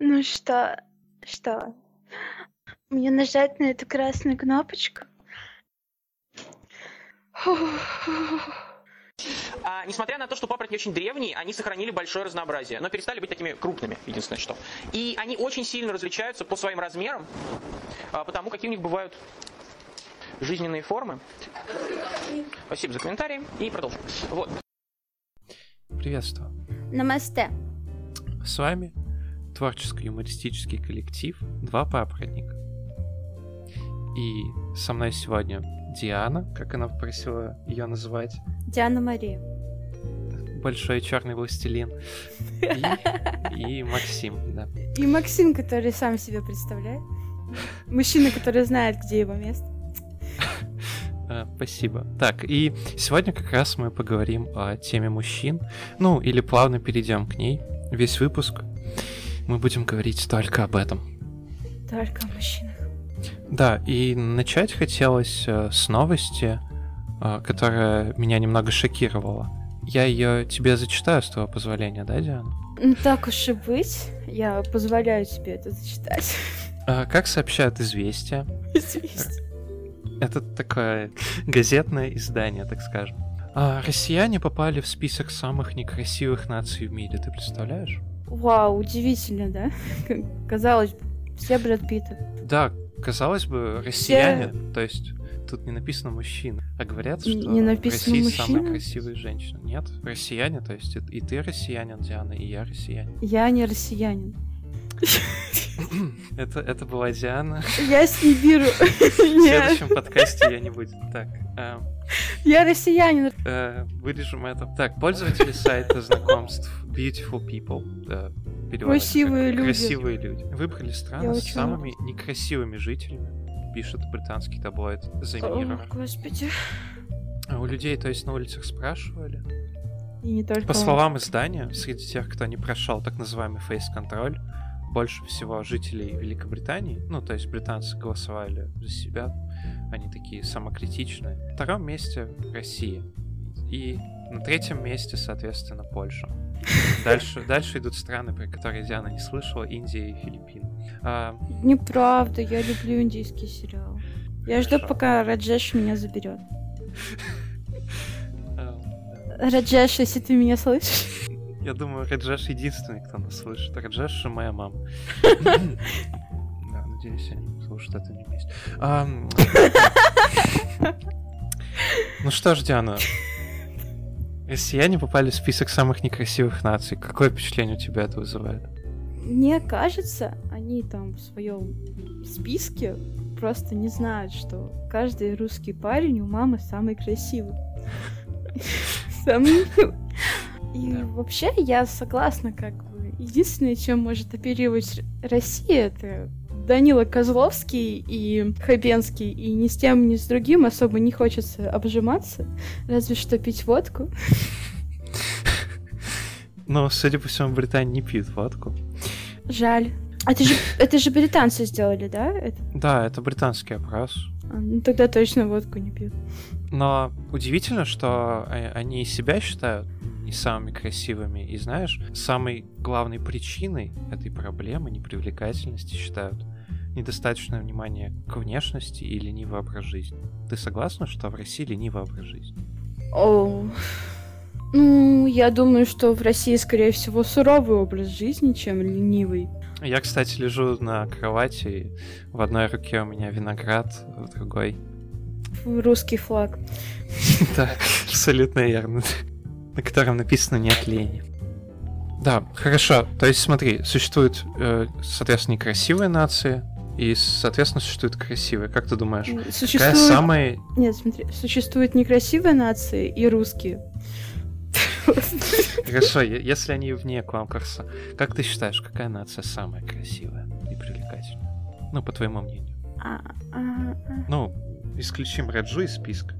Ну что, что? Мне нажать на эту красную кнопочку? А, несмотря на то, что папоротники очень древние, они сохранили большое разнообразие, но перестали быть такими крупными, единственное что. И они очень сильно различаются по своим размерам, а, потому какие у них бывают жизненные формы. Спасибо за комментарии и продолжим. Вот. Приветствую. Намасте. С вами творческо-юмористический коллектив «Два папоротника». И со мной сегодня Диана, как она попросила ее называть. Диана Мария. Большой черный властелин. И, и Максим, да. И Максим, который сам себя представляет. Мужчина, который знает, где его место. Э, спасибо. Так, и сегодня как раз мы поговорим о теме мужчин. Ну, или плавно перейдем к ней. Весь выпуск мы будем говорить только об этом. Только о мужчинах. Да, и начать хотелось э, с новости, э, которая меня немного шокировала. Я ее тебе зачитаю, с твоего позволения, да, Диана? Ну, так уж и быть, я позволяю тебе это зачитать. А, как сообщают известия, Известие. это такое газетное издание, так скажем. А, россияне попали в список самых некрасивых наций в мире, ты представляешь? Вау, удивительно, да? Казалось бы, все Брэд Питты. Да, казалось бы, россияне, то есть тут не написано мужчина, а говорят, что Не написано самые мужчина? красивые женщины. Нет, россияне, то есть и ты россиянин, Диана, и я россиянин. Я не россиянин. Это, это была Диана. Я с Сибиру. В следующем подкасте я не будет. Так, эм, я россиянин. э, вырежем это. Так, пользователи сайта знакомств Beautiful People. да, переводится Красивые как люди. Красивые люди. Выбрали страны Я с очень самыми некрасивыми жителями. Пишет британский таблоид The О, Mirror. господи. А у людей, то есть на улицах спрашивали. И не только По он. словам издания, среди тех, кто не прошел так называемый фейс-контроль, больше всего жителей Великобритании, ну, то есть британцы голосовали за себя, они такие самокритичные. На втором месте Россия. И на третьем месте, соответственно, Польша. Дальше, дальше идут страны, про которые Диана не слышала, Индия и Филиппины. А, Неправда, я люблю индийские сериалы. Я жду, пока Раджеш меня заберет. а, Раджеш, если ты меня слышишь. Я думаю, Раджеш единственный, кто нас слышит. Раджеш и моя мама. Да, надеюсь, они слушают это не вместе. Ам, Ну что ж, Диана, россияне попали в список самых некрасивых наций. Какое впечатление у тебя это вызывает? Мне кажется, они там в своем списке просто не знают, что каждый русский парень у мамы самый красивый. Самый милый. И Да. вообще я согласна, как бы. Единственное, чем может оперировать Россия, это Данила Козловский и Хабенский, и ни с тем, ни с другим особо не хочется обжиматься, разве что пить водку. Но, судя по всему, в Британии не пьют водку. Жаль. Это же, это же британцы сделали, да? Это- Да, это британский опрос. а, ну тогда точно водку не пьют. Но удивительно, что э, они себя считают не самыми красивыми. И знаешь, самой главной причиной этой проблемы непривлекательности считают недостаточное внимание к внешности и ленивый образ жизни. Ты согласна, что в России ленивый образ жизни? О, ну, я думаю, что в России, скорее всего, суровый образ жизни, чем ленивый. Я, кстати, лежу на кровати, в одной руке у меня виноград, в другой... Русский флаг. Да, абсолютно верно. На котором написано «нет лени». Да, хорошо. То есть смотри, существуют, э, соответственно, некрасивые нации, и, соответственно, существуют красивые. Как ты думаешь, какая Существует... самая... Нет, смотри, существуют некрасивые нации и русские. Хорошо, если они вне конкурса, как ты считаешь, какая нация самая красивая и привлекательная? Ну, по твоему мнению. А, а, а. Ну, исключим Раджу из списка.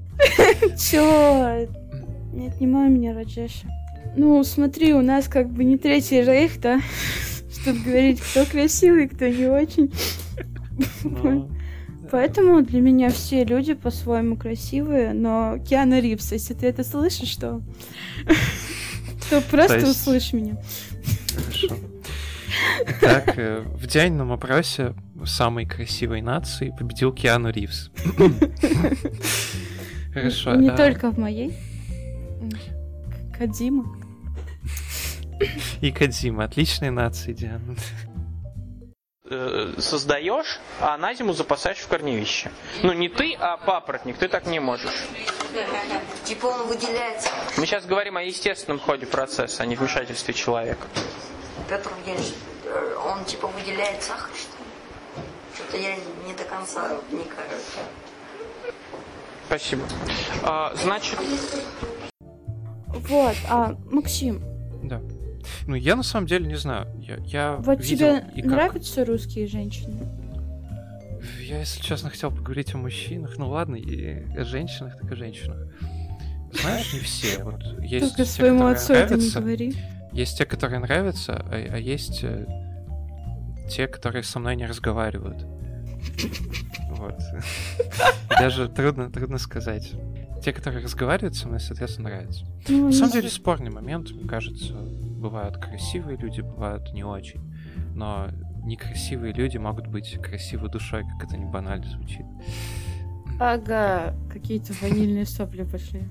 Чё? Не отнимай меня, Раджеша. Ну, смотри, у нас как бы не третий рейх, да? Чтобы говорить, кто красивый, кто не очень. Ну, Поэтому для меня все люди по-своему красивые, но Киана Ривз, если ты это слышишь, то, то просто есть- услышь меня. Хорошо. Так, э, в идеальном опросе самой красивой нации победил Киану Ривз. Хорошо. Не только в моей. М, К- Кодзима. И Кадзима. Отличные нации, Диана. Э, создаешь, а на зиму запасаешь в корневище. Ну не ты, а папоротник, ты так не можешь. Типа он выделяется. Мы сейчас говорим о естественном ходе процесса, а не вмешательстве человека. Петр Евгеньевич, он типа выделяет сахар, что ли? Что-то я не до конца вникаю. Спасибо. А, значит, Вот, а, Максим, Да. Ну, я на самом деле не знаю. Я, я вот видел тебе и как- нравятся русские женщины? Я, если честно, хотел поговорить о мужчинах. Ну ладно, и о женщинах, так и о женщинах. Знаешь, не все. Вот есть Только те, своему отцу это не нравятся, говори. Есть те, которые нравятся, а, а есть э, те, которые со мной не разговаривают. Вот. Даже трудно, трудно сказать. Те, которые разговаривают со мной, соответственно, нравятся. Ну, На самом деле спорный момент, мне кажется. Бывают красивые люди, бывают не очень. Но некрасивые люди могут быть красивой душой, как это не банально звучит. Ага, какие-то ванильные сопли пошли.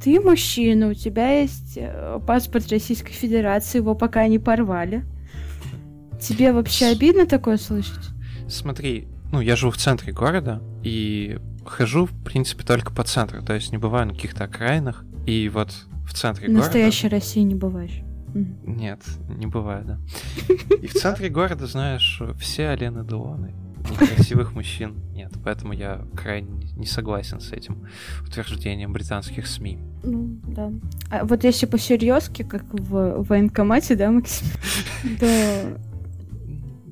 Ты мужчина, у тебя есть э, паспорт Российской Федерации, его пока не порвали. Тебе вообще обидно такое слышать? Смотри, ну, я живу в центре города и хожу, в принципе, только по центру, то есть не бываю на каких-то окраинах. И вот в центре В города... настоящей России не бываешь. Нет, не бывает, да. И в центре города, знаешь, все Алены Делоны. Некрасивых мужчин нет, поэтому я крайне не согласен с этим утверждением британских СМИ. Ну, да. А вот если по-серьезки, как в военкомате, да, Максим? Да,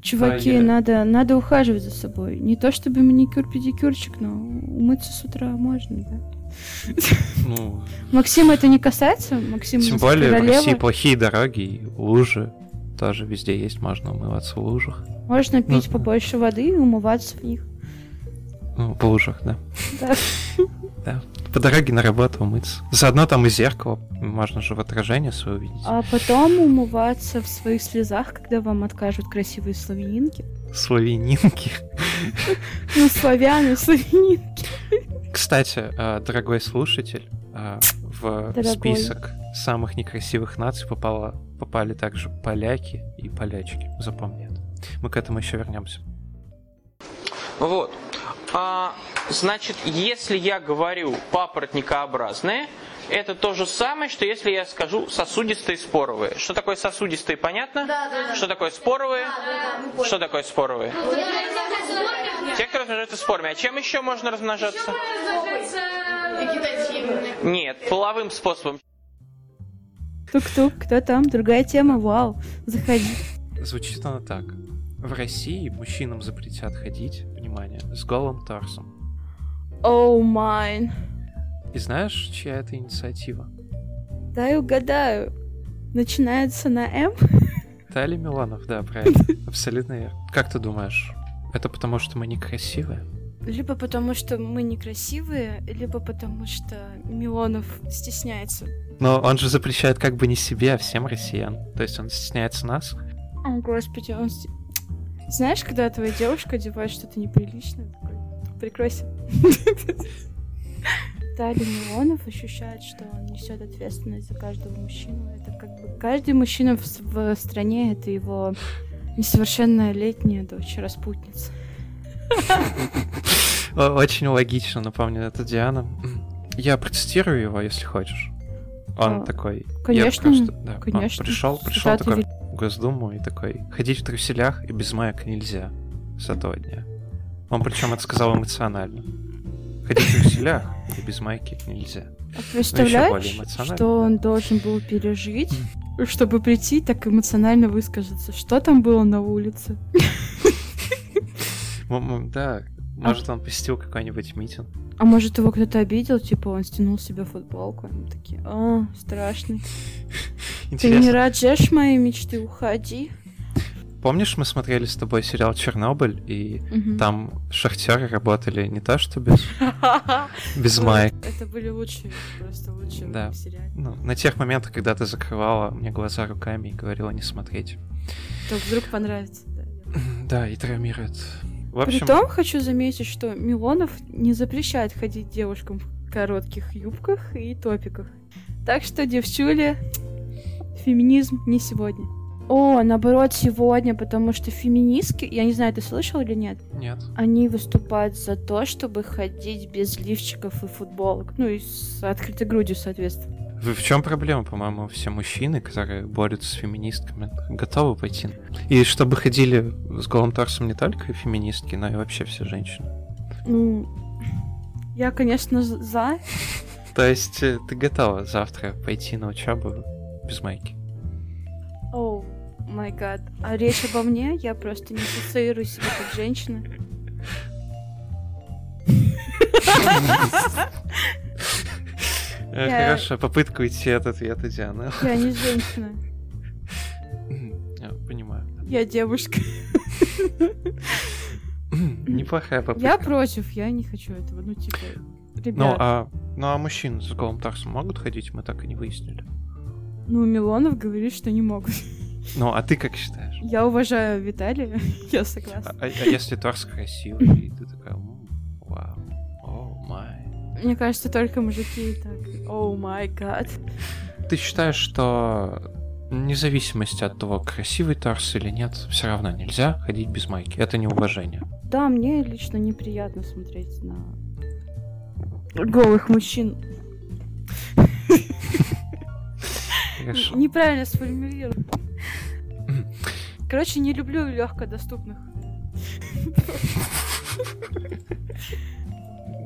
чуваки, Да, я- надо, надо ухаживать за собой. Не то чтобы маникюр-педикюрчик, но умыться с утра можно, да. Ну, Максим это не касается? Максим тем более в королева. России плохие дороги и лужи. Тоже везде есть, можно умываться в лужах. Можно пить Ну, побольше воды и умываться в них. Ну, в лужах, да. Да. Да. По дороге на работу умыться. Заодно там и зеркало. Можно же в отражение свое увидеть. А потом умываться в своих слезах, когда вам откажут красивые славянинки. Славянинки. Ну, славяне, славянинки. Кстати, э, дорогой слушатель, э, в Дорогой. список самых некрасивых наций попало, попали также поляки и полячки. Запомни это. Мы к этому еще вернемся. вот. А, значит, если я говорю папоротникообразные, это то же самое, что если я скажу сосудистые споровые. Что такое сосудистые, понятно? Да, да, да. Что такое споровые? Что такое споровые? Те, кто размножаются спорами. А чем еще можно размножаться? Нет, половым способом. Тук-тук, кто там? Другая тема, вау. Заходи. Звучит оно так. В России мужчинам запретят ходить, внимание, с голым торсом. Оу, майн. И знаешь, чья это инициатива? Дай угадаю. Начинается на М? Тали Милонов, да, правильно. Абсолютно верно. Как ты думаешь, это потому, что мы некрасивые? Либо потому, что мы некрасивые, либо потому, что Милонов стесняется. Но он же запрещает как бы не себе, а всем россиян. То есть он стесняется нас. О, господи, он... Знаешь, когда твоя девушка одевает что-то неприличное, прикройся. Тали Милонов ощущает, что он несет ответственность за каждого мужчину. Это как бы каждый мужчина в, в стране это его несовершеннолетняя дочь, распутница. Очень логично, напомню, это Диана. Я процитирую его, если хочешь. Он А, такой... я конечно, просто- да, он конечно. пришел, пришел Цитаты такой в Госдуму и такой... Ходить в труселях и без маек нельзя с этого дня. Он причем это сказал эмоционально. Ходить в труселях и без майки нельзя. А Представляешь, более эмоционально, что он должен был пережить, чтобы прийти так эмоционально высказаться? Что там было на улице? Да, может он посетил какой-нибудь митинг. А может его кто-то обидел, типа он стянул себе футболку, и мы такие, а, страшный. Ты не раджешь мои мечты, уходи. Помнишь, мы смотрели с тобой сериал Чернобыль, и Мгм. там шахтеры работали не то что без, без маек. Это были лучшие, просто лучшие Да. в сериале. Ну, на тех моментах, когда ты закрывала мне глаза руками и говорила не смотреть. что вдруг понравится. Да, и травмирует. В общем, том хочу заметить, что Милонов не запрещает ходить девушкам в коротких юбках и топиках. Так что, девчули, феминизм не сегодня. О, наоборот, сегодня, потому что феминистки, я не знаю, ты слышал или нет, нет. они выступают за то, чтобы ходить без лифчиков и футболок. Ну и с открытой грудью, соответственно. В в чем проблема, по-моему, все мужчины, которые борются с феминистками, готовы пойти. И чтобы ходили с голым торсом не только феминистки, но и вообще все женщины. Ну, я, конечно, за. То есть э, ты готова завтра пойти на учебу без майки? О, май гад. А речь обо мне? Я просто не ассоциирую себя как женщина. Э, Хорошо, попытка уйти от ответа, Диана. Я не женщина. Понимаю. Я девушка. Неплохая попытка. Я против, я не хочу этого. Ну, типа, Ну ребят. а, ну, а мужчины с голым торсом могут ходить? Мы так и не выяснили. Ну, Милонов говорит, что не могут. Ну, а ты как считаешь? Я уважаю Виталия, я А, согласна. а- а если торс красивый, и ты такая, «М, вау, о май. Мне кажется, только мужики так. О май гад. Ты считаешь, что вне зависимости от того, красивый торс или нет, все равно нельзя ходить без майки. Это неуважение. Да, мне лично неприятно смотреть на голых мужчин. Хорошо. Неправильно сформулировал. Короче, не люблю легкодоступных.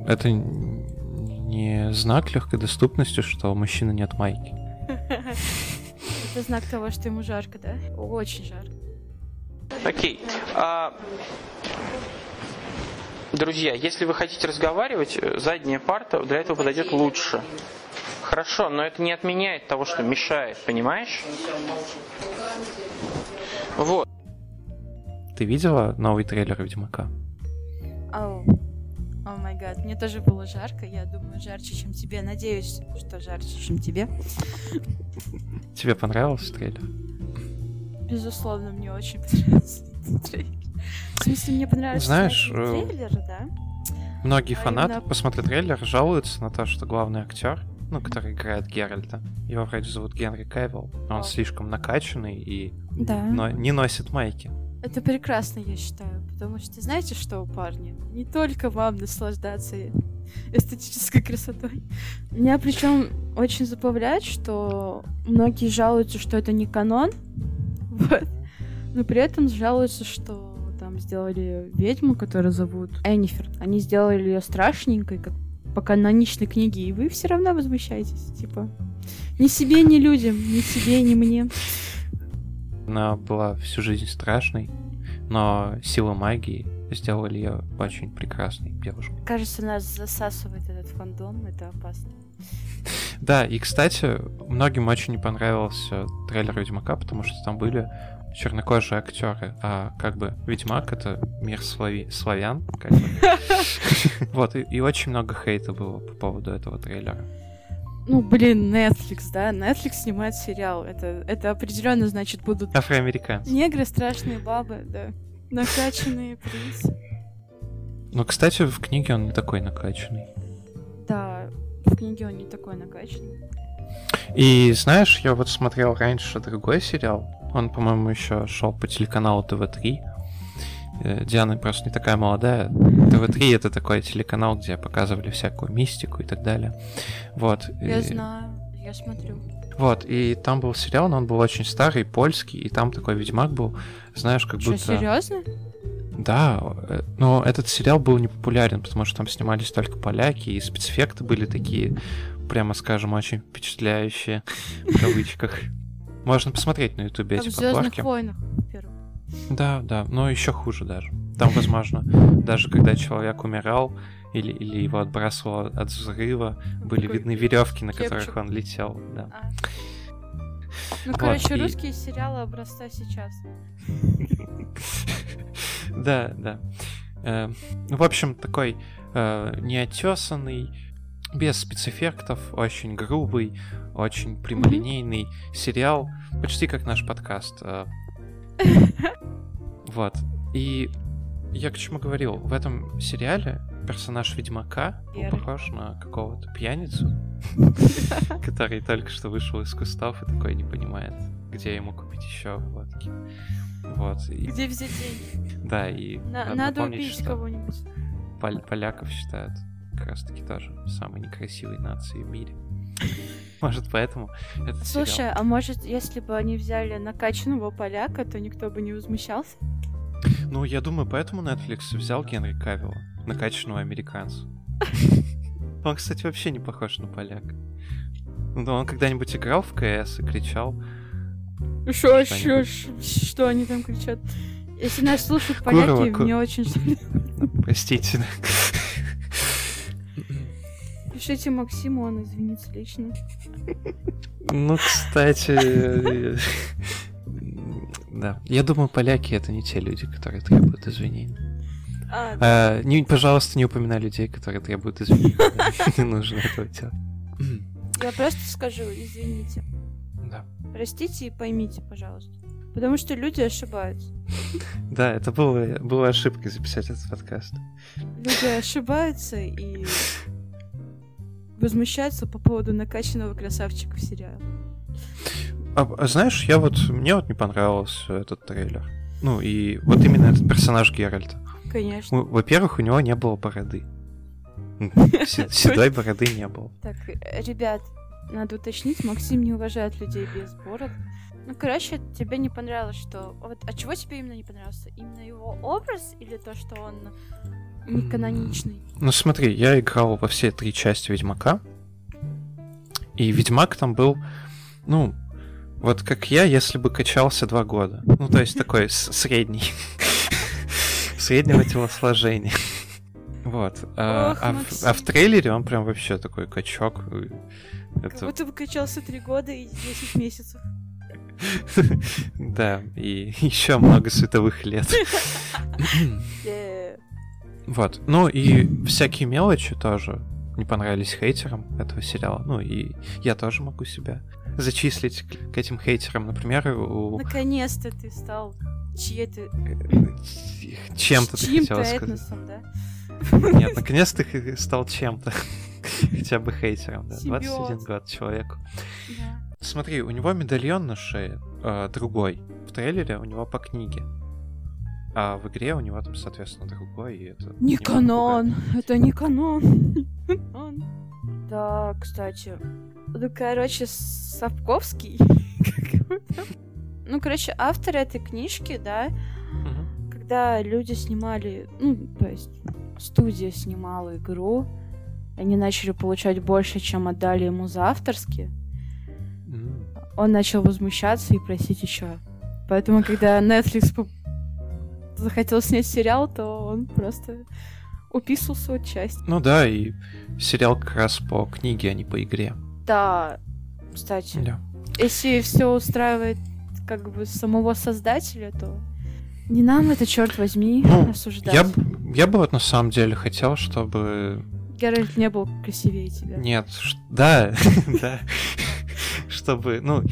Это не знак легкой доступности, что у мужчины нет майки. Это знак того, что ему жарко, да? Очень жарко. Окей. А, Друзья, если вы хотите разговаривать, задняя парта для этого подойдет лучше. Хорошо, но это не отменяет того, что мешает, понимаешь? Вот. Ты видела новый трейлер Ведьмака? Оу. О май гад, мне тоже было жарко. Я думаю, жарче, чем тебе. Надеюсь, что жарче, чем тебе. Тебе понравился трейлер? Безусловно, мне очень понравился этот трейлер. В смысле, мне понравился Знаешь, э, трейлер, да? Многие А фанаты, именно- посмотрев трейлер, жалуются на то, что главный актер, ну, который играет Геральта, его вроде зовут Генри Кевилл, он слишком накачанный и Да. но не носит майки. Это прекрасно, я считаю. Потому что знаете что, парни? Не только вам наслаждаться эстетической красотой. Меня причем очень забавляет, что многие жалуются, что это не канон. Вот. Но при этом жалуются, что там сделали ведьму, которую зовут Эннифер. Они сделали ее страшненькой, как по каноничной книге, и вы все равно возмущаетесь. Типа, ни себе, ни людям, ни себе, ни мне. Она была всю жизнь страшной, но сила магии сделали ее очень прекрасной девушкой. Кажется, нас засасывает этот фандом, это опасно. Да, и, кстати, многим очень не понравился трейлер Ведьмака, потому что там были чернокожие актеры, а как бы Ведьмак это мир слави... славян, как бы. Вот, и, и очень много хейта было по поводу этого трейлера. Ну, блин, Netflix, да? Netflix снимает сериал. Это, это определенно значит будут Афроамериканцы. негры, страшные бабы, да. Накачанные принцы. Ну, кстати, в книге он не такой накачанный. Да, в книге он не такой накачанный. И знаешь, я вот смотрел раньше другой сериал. Он, по-моему, еще шел по телеканалу ТВ-3. Э, Диана просто не такая молодая. ТВ-3 это такой телеканал, где показывали всякую мистику и так далее. Вот. Я и- знаю, я смотрю. Вот, и там был сериал, но он был очень старый, польский, и там такой ведьмак был, знаешь, как Что, будто... серьезно? Да, э, но этот сериал был не популярен, потому что там снимались только поляки, и спецэффекты были такие, прямо скажем, очень впечатляющие, в кавычках. Можно посмотреть на ютубе эти подборки. войнах. Да, да, но еще хуже даже. Там, возможно, даже когда человек умирал или, или его отбрасывало от взрыва, были Такой видны веревки, на которых он летел. Да. А. Ну, Вот, короче, и- русские сериалы образца сейчас. Да, да. Э, Ну, в общем, такой э, неотесанный, без спецэффектов, очень грубый, очень прямолинейный сериал, почти как наш подкаст. Э, Вот. И я к чему говорил? В этом сериале персонаж Ведьмака был похож на какого-то пьяницу, который только что вышел из кустов и такой не понимает, где ему купить еще водки. Вот. Где взять деньги? да, и На- надо Надо убить кого-нибудь. пол- поляков считают как раз таки тоже самой некрасивой нацией в мире. Может, поэтому этот Слушай, сериал... а может, если бы они взяли накачанного поляка, то никто бы не возмущался? Ну, я думаю, поэтому Netflix взял Генри Кавилла, накачанного американца. Он, кстати, вообще не похож на поляка. Ну, да, он когда-нибудь играл в КС и кричал. Что, что, что они там кричат? Если нас слушают Курова, поляки, ку- мне очень. Простите. Пишите Максиму, он извинится лично. Ну, кстати... Да. Я думаю, поляки это не те люди, которые требуют извинений. А, А, не, пожалуйста, не упоминай людей, которые требуют извинений. Не нужно этого делать. я просто скажу, извините. Да. Простите и поймите, пожалуйста. Потому что люди ошибаются. Да, это было, была ошибкой записать этот подкаст. Люди ошибаются и возмущаются по поводу накачанного красавчика в сериале. А, а знаешь, я вот мне вот не понравился этот трейлер. Ну и вот именно этот персонаж Геральта. Конечно. Во-первых, у него не было бороды. Седой бороды не было. Так, ребят, надо уточнить, Максим не уважает людей без бород. Ну, короче, тебе не понравилось, что... Вот, а чего тебе именно не понравился? Именно его образ или то, что он не каноничный? Ну смотри, я играл во все три части Ведьмака. И Ведьмак там был, ну, вот как я, если бы качался два года. Ну, то есть такой средний. Среднего телосложения. Вот. А, Ох, а в, а в трейлере он прям вообще такой качок. и Как Это, будто бы качался три года и 10 месяцев. да, и еще много световых лет. Э, Вот. Ну и всякие мелочи тоже не понравились хейтерам этого сериала. Ну и я тоже могу себя зачислить к, к этим хейтерам. Например, у... Наконец-то ты стал чьей-то... чем-то ты хотела сказать. да? Нет, наконец-то ты стал чем-то. Хотя бы хейтером, да. Симбиоз. 21 год человеку. Да. Смотри, у него медальон на шее э, другой. В трейлере у него по книге. А в игре у него там, соответственно, другой, и это... Не канон, это не канон. Да, кстати. Ну, короче, Сапковский. Ну, короче, автор этой книжки, да, когда люди снимали, ну, то есть студия снимала игру, они начали получать больше, чем отдали ему за авторские, он начал возмущаться и просить еще. Поэтому, когда Netflix захотел снять сериал, то он просто уписал свою часть. Ну да, и сериал как раз по книге, а не по игре. Да, кстати, Да. если все устраивает как бы самого создателя, то не нам это, черт возьми, Ну, осуждать. Я, я бы вот на самом деле хотел, чтобы... Геральт не был красивее тебя. Нет, ш- да, да. Чтобы, ну,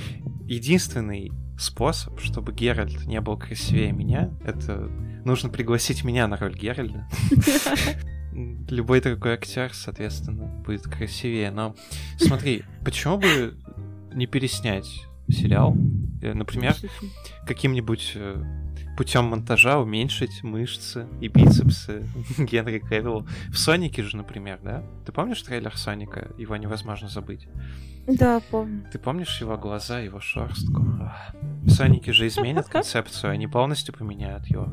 единственный способ, чтобы Геральт не был красивее меня, это нужно пригласить меня на роль Геральда. Любой другой актер, соответственно, будет красивее. Но смотри, почему бы не переснять сериал? Э, Например, каким-нибудь э, путем монтажа уменьшить мышцы и бицепсы Генри Кевилла. В Сонике же, например, да? Ты помнишь трейлер Соника? Его невозможно забыть. Да, помню. Ты помнишь его глаза, его шерстку? В Сонике же изменят концепцию, они полностью поменяют его.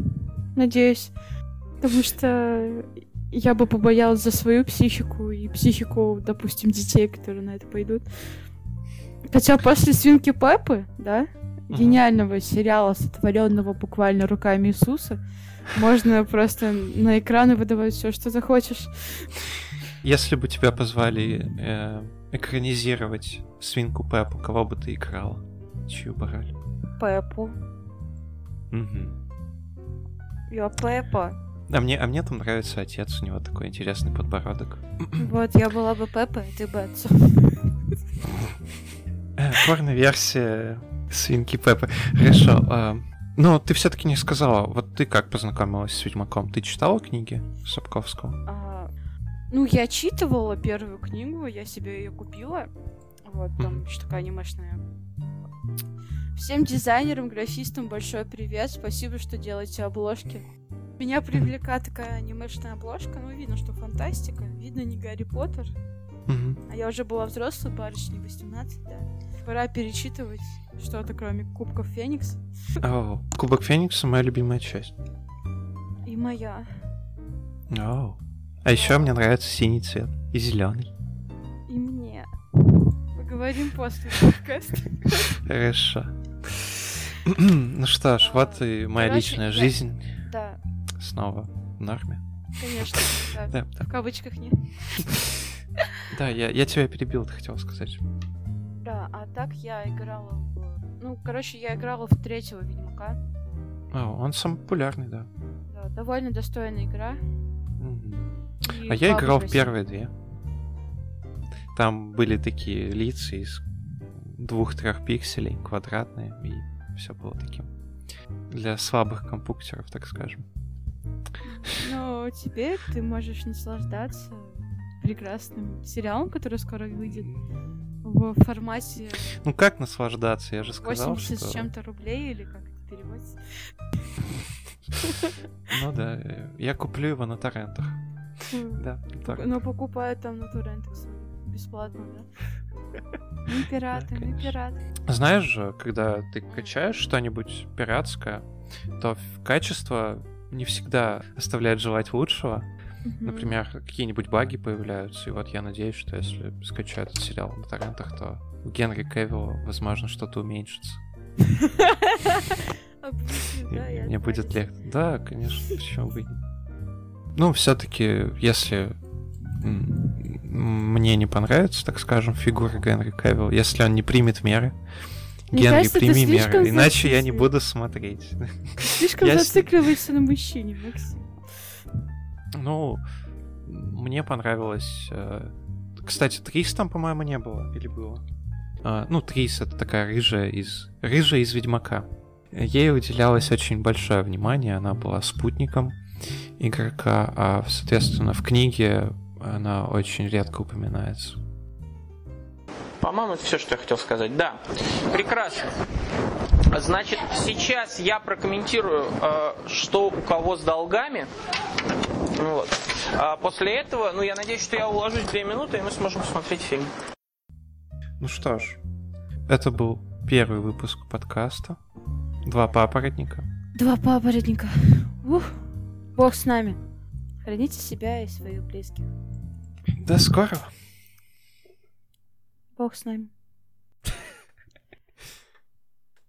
Надеюсь. Потому что я бы побоялась за свою психику и психику, допустим, детей, которые на это пойдут. Хотя после свинки Пеппы, да, Мгм. гениального сериала, сотворенного буквально руками Иисуса, можно просто на экраны выдавать все, что захочешь. Если бы тебя позвали э, экранизировать свинку Пеппу, кого бы ты играл? Чью бы роль? Пеппу. Мгм. Я Пеппа. А мне, а мне там нравится отец, у него такой интересный подбородок. Вот, я была бы Пеппа, а ты бы отцом. Э, Порно-версия свинки Пеппы. Хорошо. а, Но ты все-таки не сказала, вот ты как познакомилась с Ведьмаком? Ты читала книги Сапковского? А, ну, я читывала первую книгу, я себе ее купила. Вот, там Мгм. еще такая анимешная. Всем дизайнерам, графистам большой привет. Спасибо, что делаете обложки. Меня привлекла такая анимешная обложка. Ну, видно, что фантастика. Видно, не Гарри Поттер. Мгм. А я уже была взрослой барышней, 18, да. Пора перечитывать что-то, кроме Кубков Феникс. О, Кубок Феникса моя любимая часть. И моя. О. А еще мне нравится синий цвет и зеленый. И мне. Поговорим после подкаста. Хорошо. Ну что ж, вот и моя Короче, личная жизнь Да, снова в норме. конечно. Да. Да, да. В кавычках не. Да, я, я тебя перебил, ты хотел сказать. Да, а так я играла в... Ну, короче, я играла в третьего Ведьмака. О, он самый популярный, да. Да, довольно достойная игра. И А я играл в первые две. Там были такие лица из двух-трех пикселей, квадратные, и все было таким. Для слабых компьютеров, так скажем. Но теперь ты можешь наслаждаться прекрасным сериалом, который скоро выйдет в формате Ну как наслаждаться? Я же сказал, 80 что... с чем-то рублей, или как это переводится. Ну да, э, я куплю его на торрентах. Да, так. Но покупают там на торрентах бесплатно, да? Мы пираты, мы пираты. Знаешь же, когда ты качаешь что-нибудь пиратское, то качество не всегда оставляет желать лучшего. Мгм. Например, какие-нибудь баги появляются, и вот я надеюсь, что если скачаю этот сериал на торрентах, то у Генри Кевилла, возможно, что-то уменьшится. Мне будет легче. Да, конечно, почему бы. Ну, все-таки, если мне не понравится, так скажем, фигура Генри Кевилла, если он не примет меры, Мне Генри, кажется, прими меры, иначе я не буду смотреть. Слишком зацикливаешься на мужчине, Максим. Ну, мне понравилось... э, Кстати, Трис там, по-моему, не было. Или было? А, ну, Трис — это такая рыжая из... Рыжая из Ведьмака. Ей уделялось очень большое внимание. Она была спутником игрока, а, соответственно, в книге она очень редко упоминается. По-моему, это все, что я хотел сказать. Да, прекрасно. Значит, сейчас я прокомментирую, э, что у кого с долгами. Вот. А после этого, ну, я надеюсь, что я уложусь в две минуты, и мы сможем посмотреть фильм. Ну что ж, это был первый выпуск подкаста. Два папоротника. Два папоротника. Ух, бог с нами. Храните себя и своих близких. До скорого! Бог с нами.